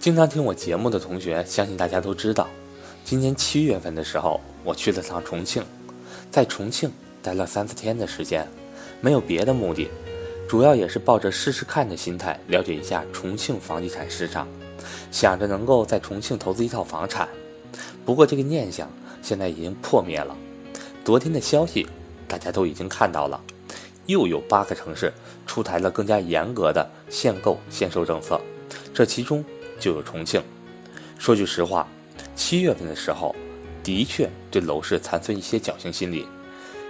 经常听我节目的同学，相信大家都知道，今年七月份的时候，我去了趟重庆，在重庆待了三四天的时间，没有别的目的，主要也是抱着试试看的心态，了解一下重庆房地产市场，想着能够在重庆投资一套房产。不过这个念想现在已经破灭了。昨天的消息大家都已经看到了，又有八个城市出台了更加严格的限购限售政策，这其中。就有重庆。说句实话，七月份的时候，的确对楼市残存一些侥幸心理，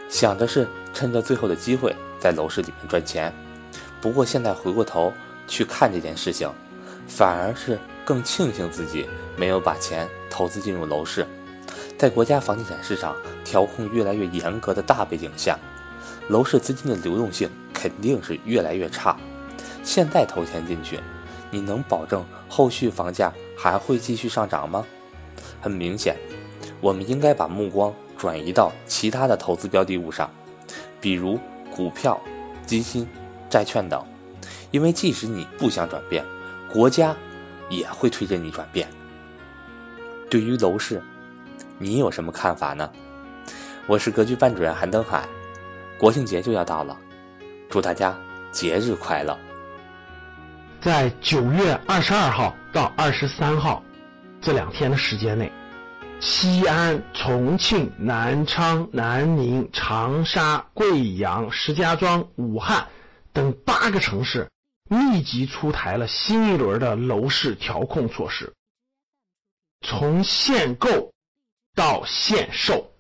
想的是趁着最后的机会在楼市里面赚钱。不过现在回过头去看这件事情，反而是更庆幸自己没有把钱投资进入楼市。在国家房地产市场调控越来越严格的大背景下，楼市资金的流动性肯定是越来越差。现在投钱进去。你能保证后续房价还会继续上涨吗？很明显，我们应该把目光转移到其他的投资标的物上，比如股票、基金、债券等。因为即使你不想转变，国家也会推着你转变。对于楼市，你有什么看法呢？我是格局班主任韩登海，国庆节就要到了，祝大家节日快乐！在九月二十二号到二十三号这两天的时间内，西安、重庆、南昌、南宁、长沙、贵阳、石家庄、武汉等八个城市密集出台了新一轮的楼市调控措施，从限购到限售，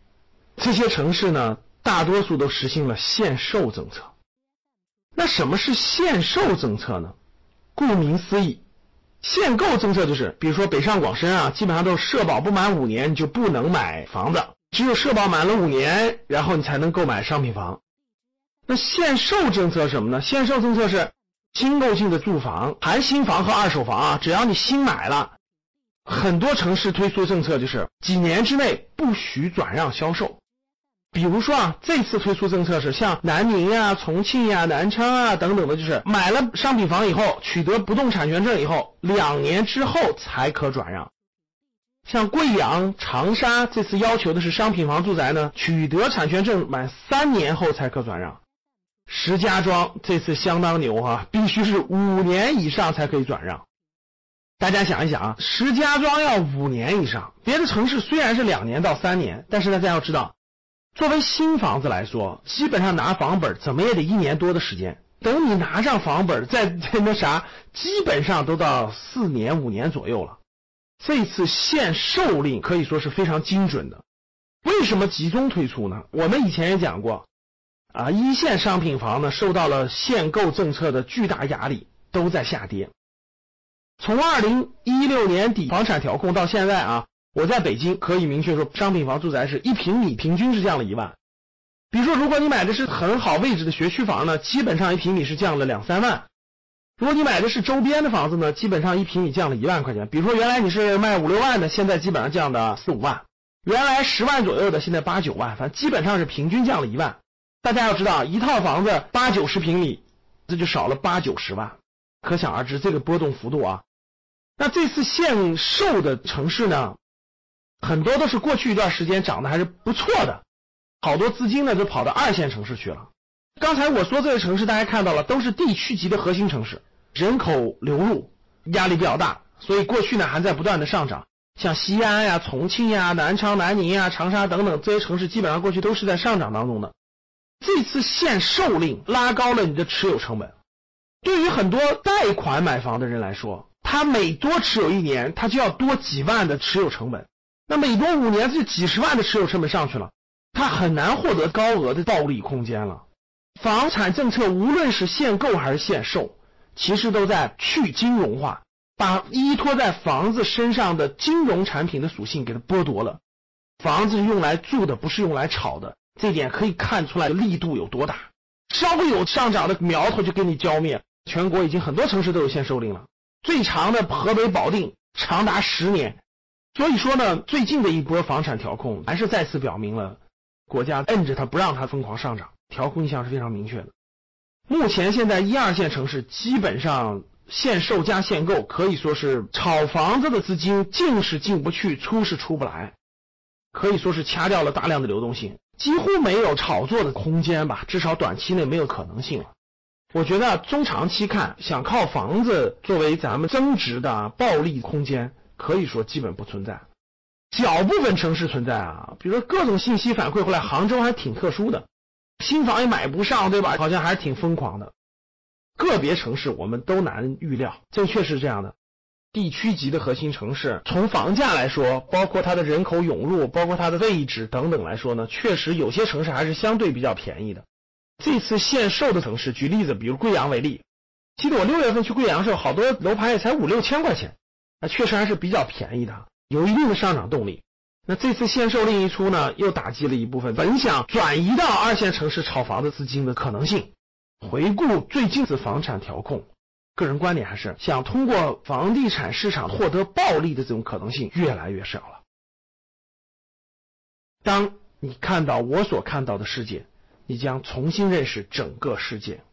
这些城市呢，大多数都实行了限售政策。那什么是限售政策呢？顾名思义，限购政策就是，比如说北上广深啊，基本上都是社保不满五年你就不能买房子，只有社保满了五年，然后你才能购买商品房。那限售政策什么呢？限售政策是新购进的住房，含新房和二手房啊，只要你新买了，很多城市推出政策就是几年之内不许转让销售。比如说啊，这次推出政策是像南宁呀、重庆呀、南昌啊等等的，就是买了商品房以后，取得不动产权证以后，两年之后才可转让。像贵阳、长沙这次要求的是商品房住宅呢，取得产权证满三年后才可转让。石家庄这次相当牛哈，必须是五年以上才可以转让。大家想一想啊，石家庄要五年以上，别的城市虽然是两年到三年，但是大家要知道。作为新房子来说，基本上拿房本怎么也得一年多的时间。等你拿上房本，再那啥，基本上都到四年五年左右了。这次限售令可以说是非常精准的。为什么集中推出呢？我们以前也讲过，啊，一线商品房呢受到了限购政策的巨大压力，都在下跌。从二零一六年底房产调控到现在啊。我在北京可以明确说，商品房住宅是一平米平均是降了一万。比如说，如果你买的是很好位置的学区房呢，基本上一平米是降了两三万；如果你买的是周边的房子呢，基本上一平米降了一万块钱。比如说，原来你是卖五六万的，现在基本上降的四五万；原来十万左右的，现在八九万，反正基本上是平均降了一万。大家要知道，一套房子八九十平米，这就少了八九十万，可想而知这个波动幅度啊。那这次限售的城市呢？很多都是过去一段时间涨得还是不错的，好多资金呢就跑到二线城市去了。刚才我说这些城市，大家看到了，都是地区级的核心城市，人口流入压力比较大，所以过去呢还在不断的上涨。像西安呀、重庆呀、南昌、南宁呀、长沙等等这些城市，基本上过去都是在上涨当中的。这次限售令拉高了你的持有成本，对于很多贷款买房的人来说，他每多持有一年，他就要多几万的持有成本。那每多五年，这几十万的持有成本上去了，他很难获得高额的暴利空间了。房产政策无论是限购还是限售，其实都在去金融化，把依托在房子身上的金融产品的属性给它剥夺了。房子用来住的，不是用来炒的，这点可以看出来力度有多大。稍微有上涨的苗头就给你浇灭。全国已经很多城市都有限售令了，最长的河北保定长达十年。所以说呢，最近的一波房产调控还是再次表明了国家摁着它不让它疯狂上涨，调控意向是非常明确的。目前现在一二线城市基本上限售加限购，可以说是炒房子的资金进是进不去，出是出不来，可以说是掐掉了大量的流动性，几乎没有炒作的空间吧，至少短期内没有可能性了。我觉得中长期看，想靠房子作为咱们增值的暴利空间，可以说基本不存在。小部分城市存在啊，比如说各种信息反馈回来，杭州还挺特殊的，新房也买不上，对吧？好像还是挺疯狂的。个别城市我们都难预料，这确实是这样的。地区级的核心城市，从房价来说，包括它的人口涌入，包括它的位置等等来说呢，确实有些城市还是相对比较便宜的。这次限售的城市，举例子，比如贵阳为例，记得我六月份去贵阳时候，好多楼盘也才五六千块钱，那确实还是比较便宜的，有一定的上涨动力。那这次限售令一出呢，又打击了一部分本想转移到二线城市炒房的资金的可能性。回顾最近的房产调控，个人观点还是想通过房地产市场获得暴利的这种可能性越来越少了。当你看到我所看到的世界。你将重新认识整个世界。